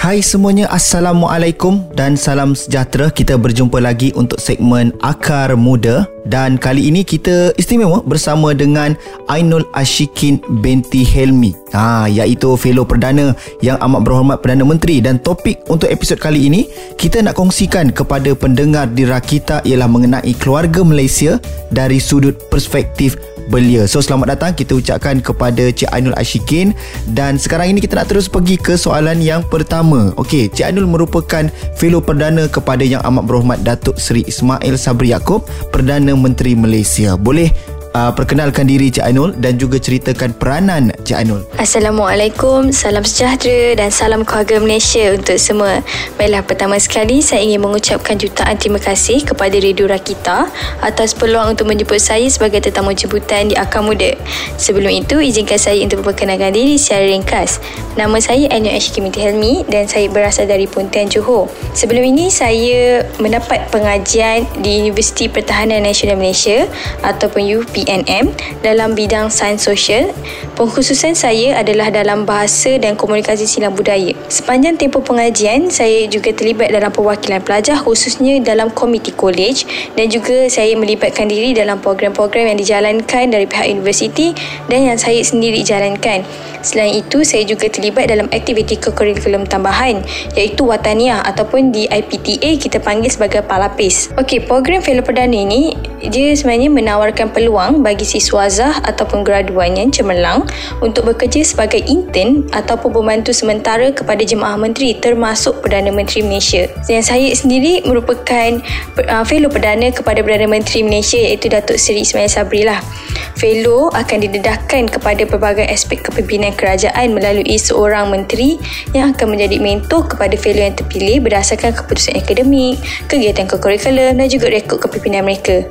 Hai semuanya, Assalamualaikum dan salam sejahtera. Kita berjumpa lagi untuk segmen Akar Muda dan kali ini kita istimewa bersama dengan Ainul Ashikin binti Helmi. Ha, iaitu fellow perdana yang amat berhormat Perdana Menteri dan topik untuk episod kali ini kita nak kongsikan kepada pendengar di Rakita ialah mengenai keluarga Malaysia dari sudut perspektif belia. So selamat datang kita ucapkan kepada Cik Ainul Ashikin dan sekarang ini kita nak terus pergi ke soalan yang pertama. Okey, Cik Ainul merupakan fellow perdana kepada yang amat berhormat Datuk Seri Ismail Sabri Yaakob, Perdana Menteri Malaysia. Boleh uh, perkenalkan diri Cik Ainul dan juga ceritakan peranan Cik Ainul. Assalamualaikum, salam sejahtera dan salam keluarga Malaysia untuk semua. Baiklah, pertama sekali saya ingin mengucapkan jutaan terima kasih kepada Radio Rakita atas peluang untuk menjemput saya sebagai tetamu jemputan di Akar Muda. Sebelum itu, izinkan saya untuk memperkenalkan diri secara ringkas. Nama saya Ainul Ashiki Minti Helmi dan saya berasal dari Pontian Johor. Sebelum ini, saya mendapat pengajian di Universiti Pertahanan Nasional Malaysia ataupun UP PNM dalam bidang sains sosial. Pengkhususan saya adalah dalam bahasa dan komunikasi silang budaya. Sepanjang tempoh pengajian, saya juga terlibat dalam perwakilan pelajar khususnya dalam komiti college dan juga saya melibatkan diri dalam program-program yang dijalankan dari pihak universiti dan yang saya sendiri jalankan. Selain itu, saya juga terlibat dalam aktiviti kurikulum tambahan iaitu Wataniah ataupun di IPTA kita panggil sebagai Palapis. Okey, program fellow perdana ini dia sebenarnya menawarkan peluang bagi siswa Zah ataupun graduan yang cemerlang untuk bekerja sebagai intern ataupun pembantu sementara kepada jemaah menteri termasuk Perdana Menteri Malaysia. Yang saya sendiri merupakan uh, fellow perdana kepada Perdana Menteri Malaysia iaitu Datuk Seri Ismail Sabri lah. Fellow akan didedahkan kepada pelbagai aspek kepimpinan pimpinan kerajaan melalui seorang menteri yang akan menjadi mentor kepada fellow yang terpilih berdasarkan keputusan akademik, kegiatan kurikulum dan juga rekod kepimpinan mereka.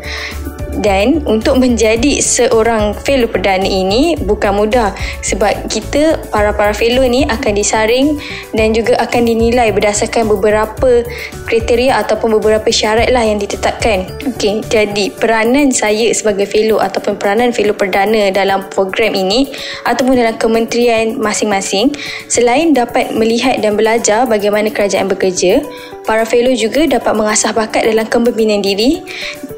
Dan untuk menjadi seorang fellow perdana ini bukan mudah sebab kita para-para fellow ni akan disaring dan juga akan dinilai berdasarkan beberapa kriteria ataupun beberapa syarat lah yang ditetapkan. Okey, jadi peranan saya sebagai fellow ataupun peranan fellow perdana dalam program ini ataupun dalam kementerian masing-masing selain dapat melihat dan belajar bagaimana kerajaan bekerja, para fellow juga dapat mengasah bakat dalam kepimpinan diri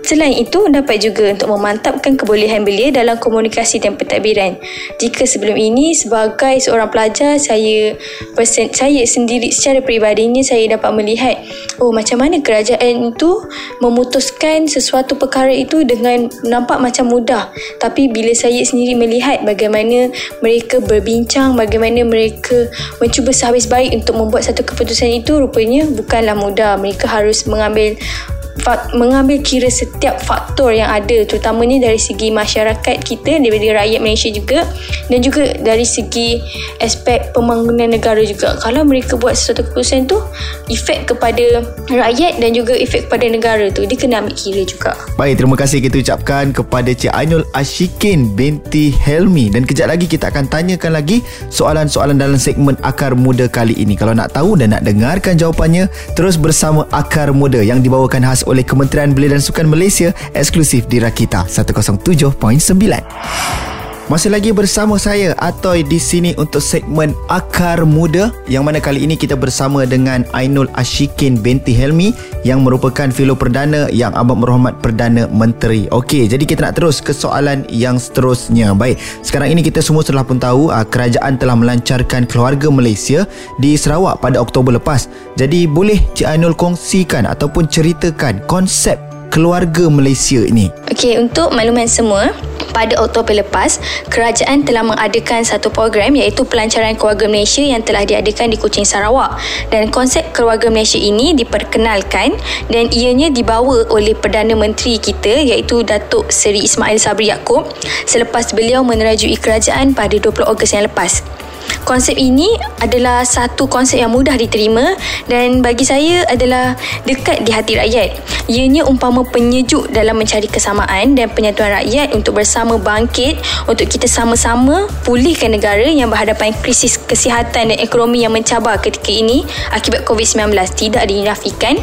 Selain itu, dapat juga untuk memantapkan kebolehan belia dalam komunikasi dan pentadbiran. Jika sebelum ini, sebagai seorang pelajar, saya persen, saya sendiri secara peribadinya, saya dapat melihat oh macam mana kerajaan itu memutuskan sesuatu perkara itu dengan nampak macam mudah. Tapi bila saya sendiri melihat bagaimana mereka berbincang, bagaimana mereka mencuba sehabis baik untuk membuat satu keputusan itu, rupanya bukanlah mudah. Mereka harus mengambil mengambil kira setiap faktor yang ada terutamanya dari segi masyarakat kita daripada rakyat Malaysia juga dan juga dari segi aspek pembangunan negara juga. Kalau mereka buat sesuatu keputusan tu efek kepada rakyat dan juga efek kepada negara tu dia kena ambil kira juga. Baik terima kasih kita ucapkan kepada Cik Ainul Ashikin binti Helmi. Dan kejap lagi kita akan tanyakan lagi soalan-soalan dalam segmen Akar Muda kali ini. Kalau nak tahu dan nak dengarkan jawapannya terus bersama Akar Muda yang dibawakan khas oleh Kementerian Belia dan Sukan Malaysia eksklusif di Rakita 107.9. Masih lagi bersama saya Atoy di sini untuk segmen Akar Muda yang mana kali ini kita bersama dengan Ainul Ashikin binti Helmi yang merupakan filo perdana yang amat berhormat Perdana Menteri. Okey, jadi kita nak terus ke soalan yang seterusnya. Baik, sekarang ini kita semua telah pun tahu ah, kerajaan telah melancarkan keluarga Malaysia di Sarawak pada Oktober lepas. Jadi boleh Cik Ainul kongsikan ataupun ceritakan konsep keluarga Malaysia ini? Okey, untuk makluman semua, pada Oktober lepas, kerajaan telah mengadakan satu program iaitu pelancaran keluarga Malaysia yang telah diadakan di Kuching Sarawak. Dan konsep keluarga Malaysia ini diperkenalkan dan ianya dibawa oleh Perdana Menteri kita iaitu Datuk Seri Ismail Sabri Yaakob selepas beliau menerajui kerajaan pada 20 Ogos yang lepas. Konsep ini adalah satu konsep yang mudah diterima dan bagi saya adalah dekat di hati rakyat. Ianya umpama penyejuk dalam mencari kesamaan dan penyatuan rakyat untuk bersama bangkit untuk kita sama-sama pulihkan negara yang berhadapan krisis kesihatan dan ekonomi yang mencabar ketika ini akibat COVID-19 tidak dinafikan.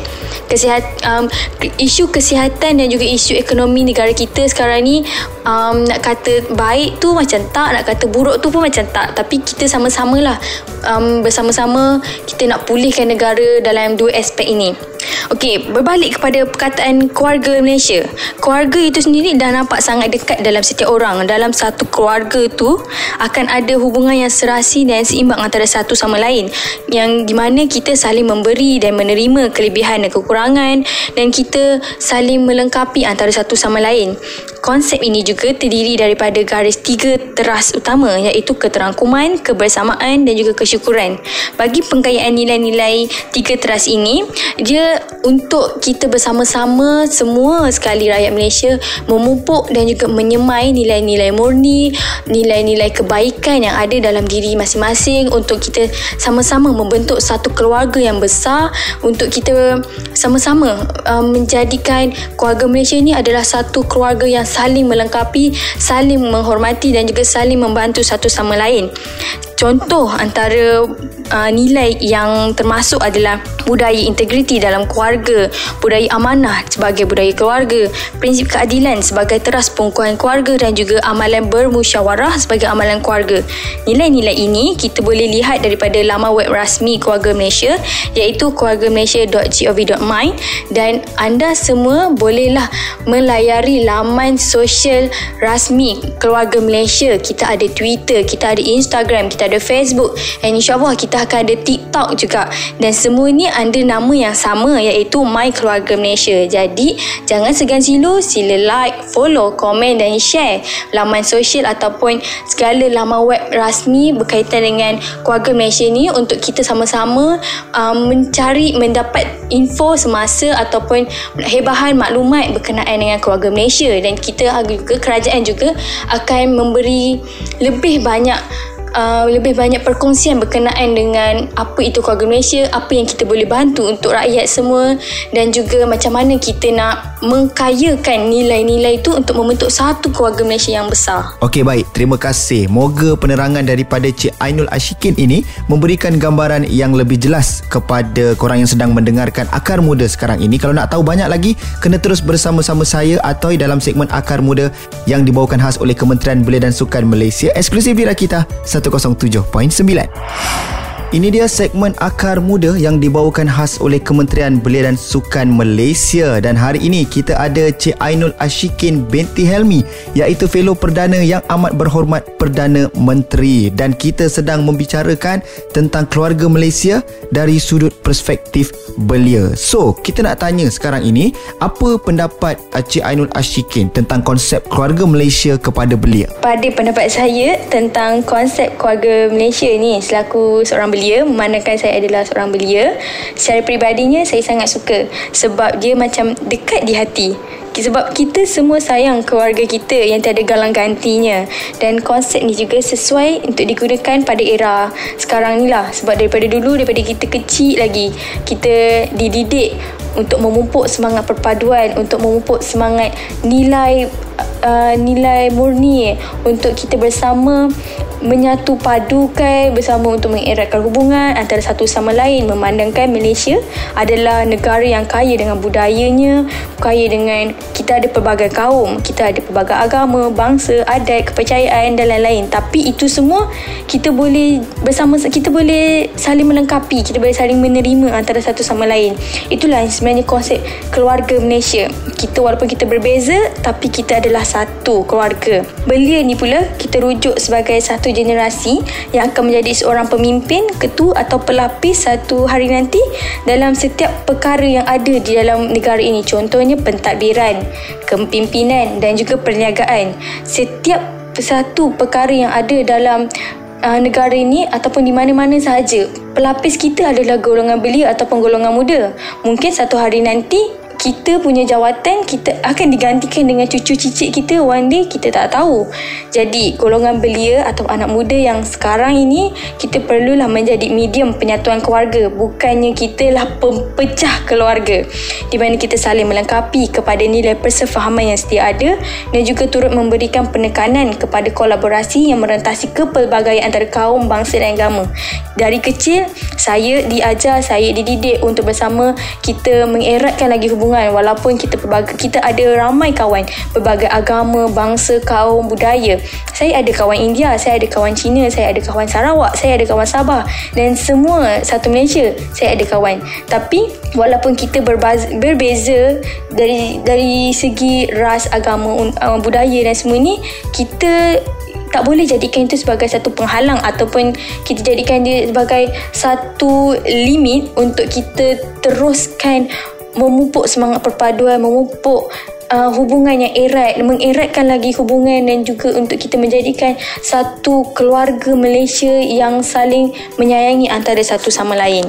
Kesihat, um, isu kesihatan dan juga isu ekonomi negara kita sekarang ni um, nak kata baik tu macam tak nak kata buruk tu pun macam tak tapi kita sama-sama lah um, bersama-sama kita nak pulihkan negara dalam dua aspek ini Okey, berbalik kepada perkataan keluarga Malaysia. Keluarga itu sendiri dah nampak sangat dekat dalam setiap orang. Dalam satu keluarga tu akan ada hubungan yang serasi dan seimbang antara satu sama lain. Yang di mana kita saling memberi dan menerima kelebihan dan kekurangan dan kita saling melengkapi antara satu sama lain. Konsep ini juga terdiri daripada garis tiga teras utama iaitu keterangkuman, kebersamaan dan juga kesyukuran. Bagi pengkayaan nilai-nilai tiga teras ini, dia untuk kita bersama-sama semua sekali rakyat Malaysia memupuk dan juga menyemai nilai-nilai murni, nilai-nilai kebaikan yang ada dalam diri masing-masing untuk kita sama-sama membentuk satu keluarga yang besar untuk kita sama-sama um, menjadikan keluarga Malaysia ini adalah satu keluarga yang saling melengkapi, saling menghormati dan juga saling membantu satu sama lain. Contoh antara uh, nilai yang termasuk adalah budaya integriti dalam keluarga, budaya amanah sebagai budaya keluarga, prinsip keadilan sebagai teras pengukuhan keluarga dan juga amalan bermusyawarah sebagai amalan keluarga. Nilai-nilai ini kita boleh lihat daripada laman web rasmi Keluarga Malaysia iaitu keluargamalaysia.gov.my dan anda semua bolehlah melayari laman sosial rasmi Keluarga Malaysia. Kita ada Twitter, kita ada Instagram, kita ada Facebook. Dan insyaAllah kita akan ada TikTok juga. Dan semua ni ada nama yang sama iaitu My Keluarga Malaysia. Jadi jangan segan silu sila like, follow, komen dan share laman sosial ataupun segala laman web rasmi berkaitan dengan Keluarga Malaysia ni untuk kita sama-sama um, mencari mendapat info semasa ataupun hebahan maklumat berkenaan dengan Keluarga Malaysia. Dan kita juga kerajaan juga akan memberi lebih banyak uh, lebih banyak perkongsian berkenaan dengan apa itu keluarga Malaysia, apa yang kita boleh bantu untuk rakyat semua dan juga macam mana kita nak mengkayakan nilai-nilai itu untuk membentuk satu keluarga Malaysia yang besar. Okey baik, terima kasih. Moga penerangan daripada Cik Ainul Ashikin ini memberikan gambaran yang lebih jelas kepada korang yang sedang mendengarkan Akar Muda sekarang ini. Kalau nak tahu banyak lagi, kena terus bersama-sama saya atau dalam segmen Akar Muda yang dibawakan khas oleh Kementerian Belia dan Sukan Malaysia eksklusif di Rakita 107.9. Ini dia segmen Akar Muda yang dibawakan khas oleh Kementerian Belia dan Sukan Malaysia dan hari ini kita ada Cik Ainul Ashikin binti Helmi iaitu fellow perdana yang amat berhormat Perdana Menteri dan kita sedang membicarakan tentang keluarga Malaysia dari sudut perspektif belia. So, kita nak tanya sekarang ini apa pendapat Cik Ainul Ashikin tentang konsep keluarga Malaysia kepada belia? Pada pendapat saya tentang konsep keluarga Malaysia ni selaku seorang belia belia memandangkan saya adalah seorang belia. Secara peribadinya saya sangat suka sebab dia macam dekat di hati. Sebab kita semua sayang keluarga kita yang tiada galang gantinya. Dan konsep ni juga sesuai untuk digunakan pada era sekarang ni lah. Sebab daripada dulu daripada kita kecil lagi kita dididik untuk memupuk semangat perpaduan untuk memupuk semangat nilai uh, nilai murni untuk kita bersama menyatu padukan bersama untuk mengeratkan hubungan antara satu sama lain. Memandangkan Malaysia adalah negara yang kaya dengan budayanya kaya dengan kita ada pelbagai kaum kita ada pelbagai agama bangsa adat kepercayaan dan lain-lain. Tapi itu semua kita boleh bersama kita boleh saling melengkapi kita boleh saling menerima antara satu sama lain. Itulah sebenarnya konsep keluarga Malaysia. Kita walaupun kita berbeza tapi kita adalah satu keluarga. Belia ni pula kita rujuk sebagai satu satu generasi yang akan menjadi seorang pemimpin, ketua atau pelapis satu hari nanti dalam setiap perkara yang ada di dalam negara ini. Contohnya pentadbiran, kepimpinan dan juga perniagaan. Setiap satu perkara yang ada dalam uh, negara ini ataupun di mana-mana sahaja pelapis kita adalah golongan belia ataupun golongan muda mungkin satu hari nanti kita punya jawatan kita akan digantikan dengan cucu cicit kita one day kita tak tahu. Jadi golongan belia atau anak muda yang sekarang ini kita perlulah menjadi medium penyatuan keluarga bukannya kita lah pempecah keluarga di mana kita saling melengkapi kepada nilai persefahaman yang setia ada dan juga turut memberikan penekanan kepada kolaborasi yang merentasi kepelbagaian antara kaum, bangsa dan agama. Dari kecil saya diajar, saya dididik untuk bersama kita mengeratkan lagi hubungan walaupun kita berbagai, kita ada ramai kawan berbagai agama, bangsa, kaum, budaya. Saya ada kawan India, saya ada kawan Cina, saya ada kawan Sarawak, saya ada kawan Sabah dan semua satu Malaysia saya ada kawan. Tapi walaupun kita berbaz, berbeza dari dari segi ras, agama, uh, budaya dan semua ini, kita tak boleh jadikan itu sebagai satu penghalang ataupun kita jadikan dia sebagai satu limit untuk kita teruskan memupuk semangat perpaduan, memupuk uh, hubungan yang erat, mengeratkan lagi hubungan dan juga untuk kita menjadikan satu keluarga Malaysia yang saling menyayangi antara satu sama lain.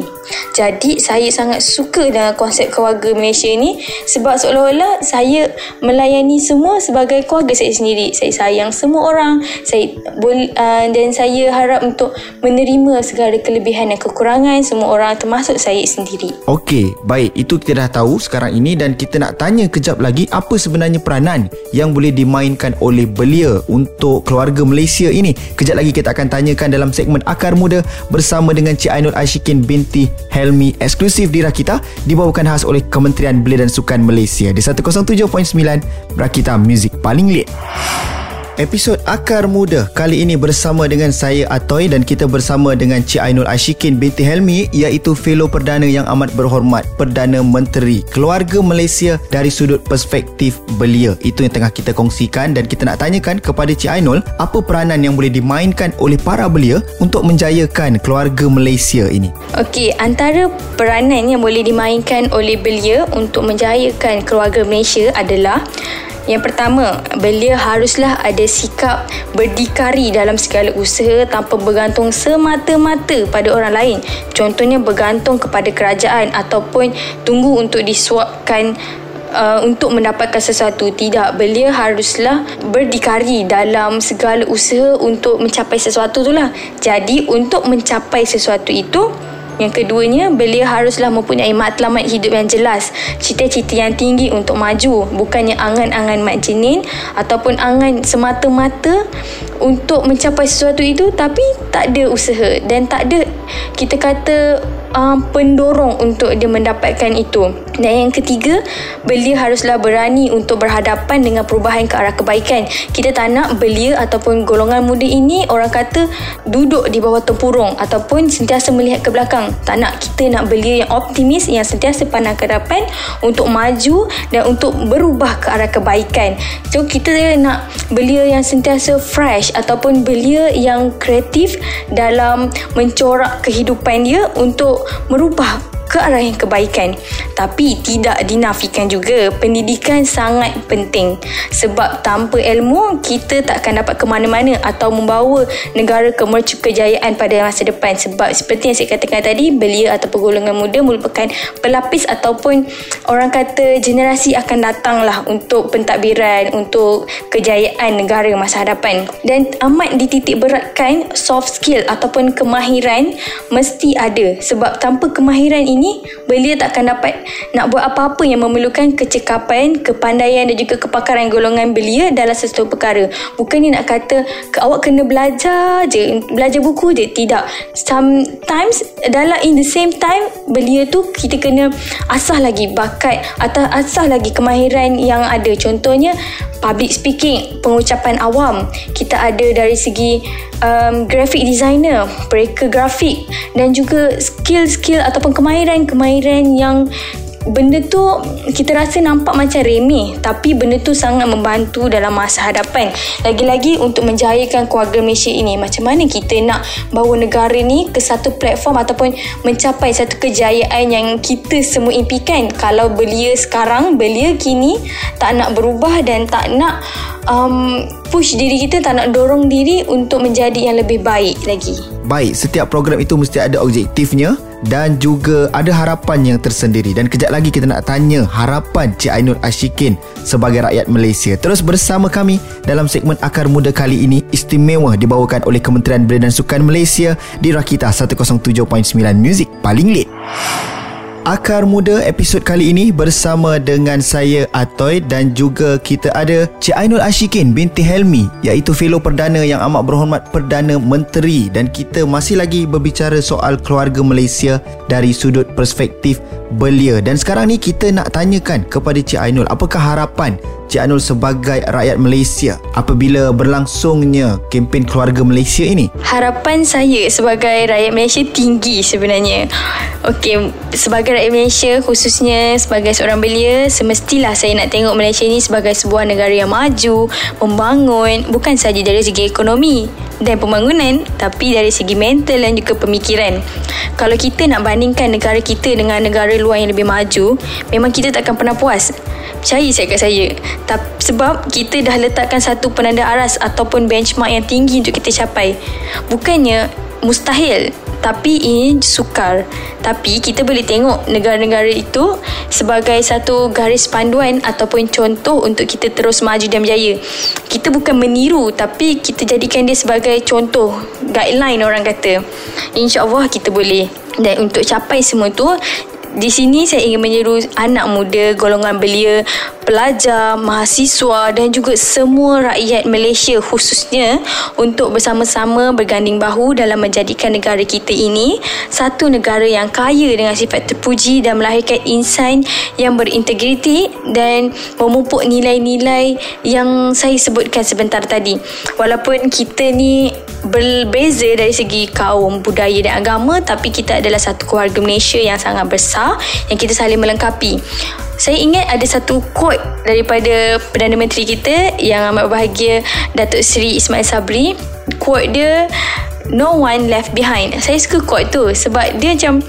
Jadi saya sangat suka dengan konsep keluarga Malaysia ini sebab seolah-olah saya melayani semua sebagai keluarga saya sendiri. Saya sayang semua orang, saya uh, dan saya harap untuk menerima segala kelebihan dan kekurangan semua orang termasuk saya sendiri. Okey, baik. Itu kita dah tahu sekarang ini dan kita nak tanya kejap lagi apa sebenarnya peranan yang boleh dimainkan oleh belia untuk keluarga Malaysia ini. Kejap lagi kita akan tanyakan dalam segmen Akar Muda bersama dengan Cik Ainul Ashikin binti Helmi eksklusif di Rakita dibawakan khas oleh Kementerian Belia dan Sukan Malaysia di 107.9 Rakita Music paling lit. Episod Akar Muda kali ini bersama dengan saya Atoy dan kita bersama dengan Cik Ainul Ashikin binti Helmi iaitu fellow perdana yang amat berhormat Perdana Menteri Keluarga Malaysia dari sudut perspektif belia. Itu yang tengah kita kongsikan dan kita nak tanyakan kepada Cik Ainul apa peranan yang boleh dimainkan oleh para belia untuk menjayakan keluarga Malaysia ini. Okey, antara peranan yang boleh dimainkan oleh belia untuk menjayakan keluarga Malaysia adalah yang pertama, belia haruslah ada sikap berdikari dalam segala usaha tanpa bergantung semata-mata pada orang lain. Contohnya bergantung kepada kerajaan ataupun tunggu untuk disuapkan Uh, untuk mendapatkan sesuatu tidak belia haruslah berdikari dalam segala usaha untuk mencapai sesuatu itulah jadi untuk mencapai sesuatu itu yang keduanya, belia haruslah mempunyai matlamat hidup yang jelas, cita-cita yang tinggi untuk maju, bukannya angan-angan mak jenin ataupun angan semata-mata untuk mencapai sesuatu itu tapi tak ada usaha dan tak ada kita kata um, pendorong untuk dia mendapatkan itu. Dan yang ketiga, belia haruslah berani untuk berhadapan dengan perubahan ke arah kebaikan. Kita tak nak belia ataupun golongan muda ini orang kata duduk di bawah tempurung ataupun sentiasa melihat ke belakang. Tak nak kita nak belia yang optimis yang sentiasa pandang ke depan untuk maju dan untuk berubah ke arah kebaikan. So kita nak belia yang sentiasa fresh ataupun belia yang kreatif dalam mencorak kehidupan dia untuk merubah ke arah yang kebaikan. Tapi tidak dinafikan juga pendidikan sangat penting. Sebab tanpa ilmu, kita tak akan dapat ke mana-mana atau membawa negara ke mercu kejayaan pada masa depan. Sebab seperti yang saya katakan tadi, belia atau golongan muda merupakan pelapis ataupun orang kata generasi akan datanglah untuk pentadbiran, untuk kejayaan negara masa hadapan. Dan amat dititik beratkan soft skill ataupun kemahiran mesti ada. Sebab tanpa kemahiran ini ini belia tak akan dapat nak buat apa-apa yang memerlukan kecekapan, kepandaian dan juga kepakaran golongan belia dalam sesuatu perkara. Bukannya nak kata awak kena belajar je, belajar buku je. Tidak. Sometimes dalam in the same time belia tu kita kena asah lagi bakat atau asah lagi kemahiran yang ada. Contohnya public speaking, pengucapan awam. Kita ada dari segi um, graphic designer, mereka grafik dan juga skill-skill ataupun kemahiran-kemahiran yang benda tu kita rasa nampak macam remeh tapi benda tu sangat membantu dalam masa hadapan. Lagi-lagi untuk menjayakan keluarga Malaysia ini macam mana kita nak bawa negara ni ke satu platform ataupun mencapai satu kejayaan yang kita semua impikan. Kalau belia sekarang belia kini tak nak berubah dan tak nak um, push diri kita tak nak dorong diri untuk menjadi yang lebih baik lagi. Baik setiap program itu mesti ada objektifnya dan juga ada harapan yang tersendiri dan kejap lagi kita nak tanya harapan Cik Ainul Ashikin sebagai rakyat Malaysia. Terus bersama kami dalam segmen Akar Muda kali ini istimewa dibawakan oleh Kementerian Belia dan Sukan Malaysia di Rakita 107.9 Music paling lit. Akar Muda episod kali ini bersama dengan saya Atoy dan juga kita ada Cik Ainul Ashikin binti Helmi iaitu fellow perdana yang amat berhormat Perdana Menteri. Dan kita masih lagi berbicara soal keluarga Malaysia dari sudut perspektif belia. Dan sekarang ni kita nak tanyakan kepada Cik Ainul apakah harapan Cik Ainul sebagai rakyat Malaysia apabila berlangsungnya kempen keluarga Malaysia ini? Harapan saya sebagai rakyat Malaysia tinggi sebenarnya. Okey, sebagai rakyat Malaysia khususnya sebagai seorang belia, semestilah saya nak tengok Malaysia ini sebagai sebuah negara yang maju, membangun bukan saja dari segi ekonomi dan pembangunan tapi dari segi mental dan juga pemikiran. Kalau kita nak bandingkan negara kita dengan negara luar yang lebih maju, memang kita takkan pernah puas. Percaya saya kat saya. Tak, sebab kita dah letakkan satu penanda aras ataupun benchmark yang tinggi untuk kita capai. Bukannya mustahil tapi ini sukar tapi kita boleh tengok negara-negara itu sebagai satu garis panduan ataupun contoh untuk kita terus maju dan berjaya kita bukan meniru tapi kita jadikan dia sebagai contoh guideline orang kata insyaAllah kita boleh dan untuk capai semua tu di sini saya ingin menyeru anak muda, golongan belia, pelajar, mahasiswa dan juga semua rakyat Malaysia khususnya untuk bersama-sama berganding bahu dalam menjadikan negara kita ini satu negara yang kaya dengan sifat terpuji dan melahirkan insan yang berintegriti dan memupuk nilai-nilai yang saya sebutkan sebentar tadi. Walaupun kita ni berbeza dari segi kaum, budaya dan agama tapi kita adalah satu keluarga Malaysia yang sangat besar yang kita saling melengkapi. Saya ingat ada satu quote daripada Perdana Menteri kita yang amat bahagia Datuk Seri Ismail Sabri. Quote dia no one left behind. Saya suka quote tu sebab dia macam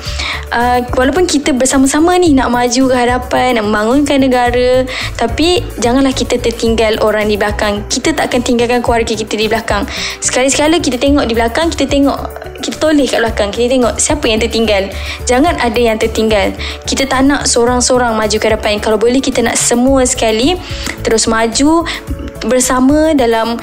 uh, walaupun kita bersama-sama ni nak maju ke hadapan, nak membangunkan negara, tapi janganlah kita tertinggal orang di belakang. Kita tak akan tinggalkan keluarga kita di belakang. Sekali-sekala kita tengok di belakang, kita tengok kita toleh kat belakang kita tengok siapa yang tertinggal jangan ada yang tertinggal kita tak nak seorang-seorang maju ke depan kalau boleh kita nak semua sekali terus maju bersama dalam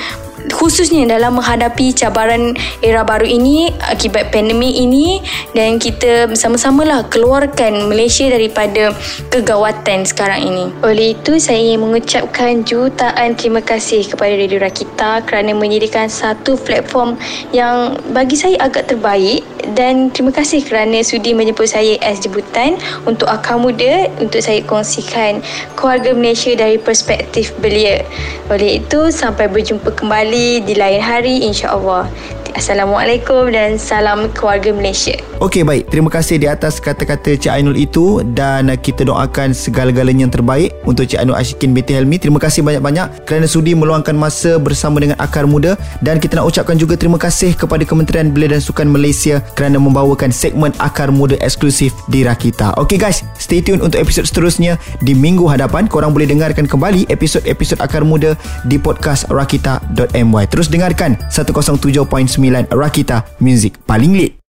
khususnya dalam menghadapi cabaran era baru ini akibat pandemik ini dan kita bersama-sama lah keluarkan Malaysia daripada kegawatan sekarang ini. Oleh itu saya ingin mengucapkan jutaan terima kasih kepada Radio Rakita kerana menyediakan satu platform yang bagi saya agak terbaik dan terima kasih kerana sudi menyebut saya as jemputan untuk akar muda untuk saya kongsikan keluarga Malaysia dari perspektif belia. Oleh itu sampai berjumpa kembali kembali di lain hari insya-Allah. Assalamualaikum dan salam keluarga Malaysia. Okey baik, terima kasih di atas kata-kata Cik Ainul itu dan kita doakan segala-galanya yang terbaik untuk Cik Ainul Ashikin binti Helmi. Terima kasih banyak-banyak kerana sudi meluangkan masa bersama dengan Akar Muda dan kita nak ucapkan juga terima kasih kepada Kementerian Belia dan Sukan Malaysia kerana membawakan segmen Akar Muda eksklusif di Rakita. Okey guys, stay tune untuk episod seterusnya di minggu hadapan. Korang boleh dengarkan kembali episod-episod Akar Muda di podcast rakita.my. Terus dengarkan 107.9 Rakita Music paling lit.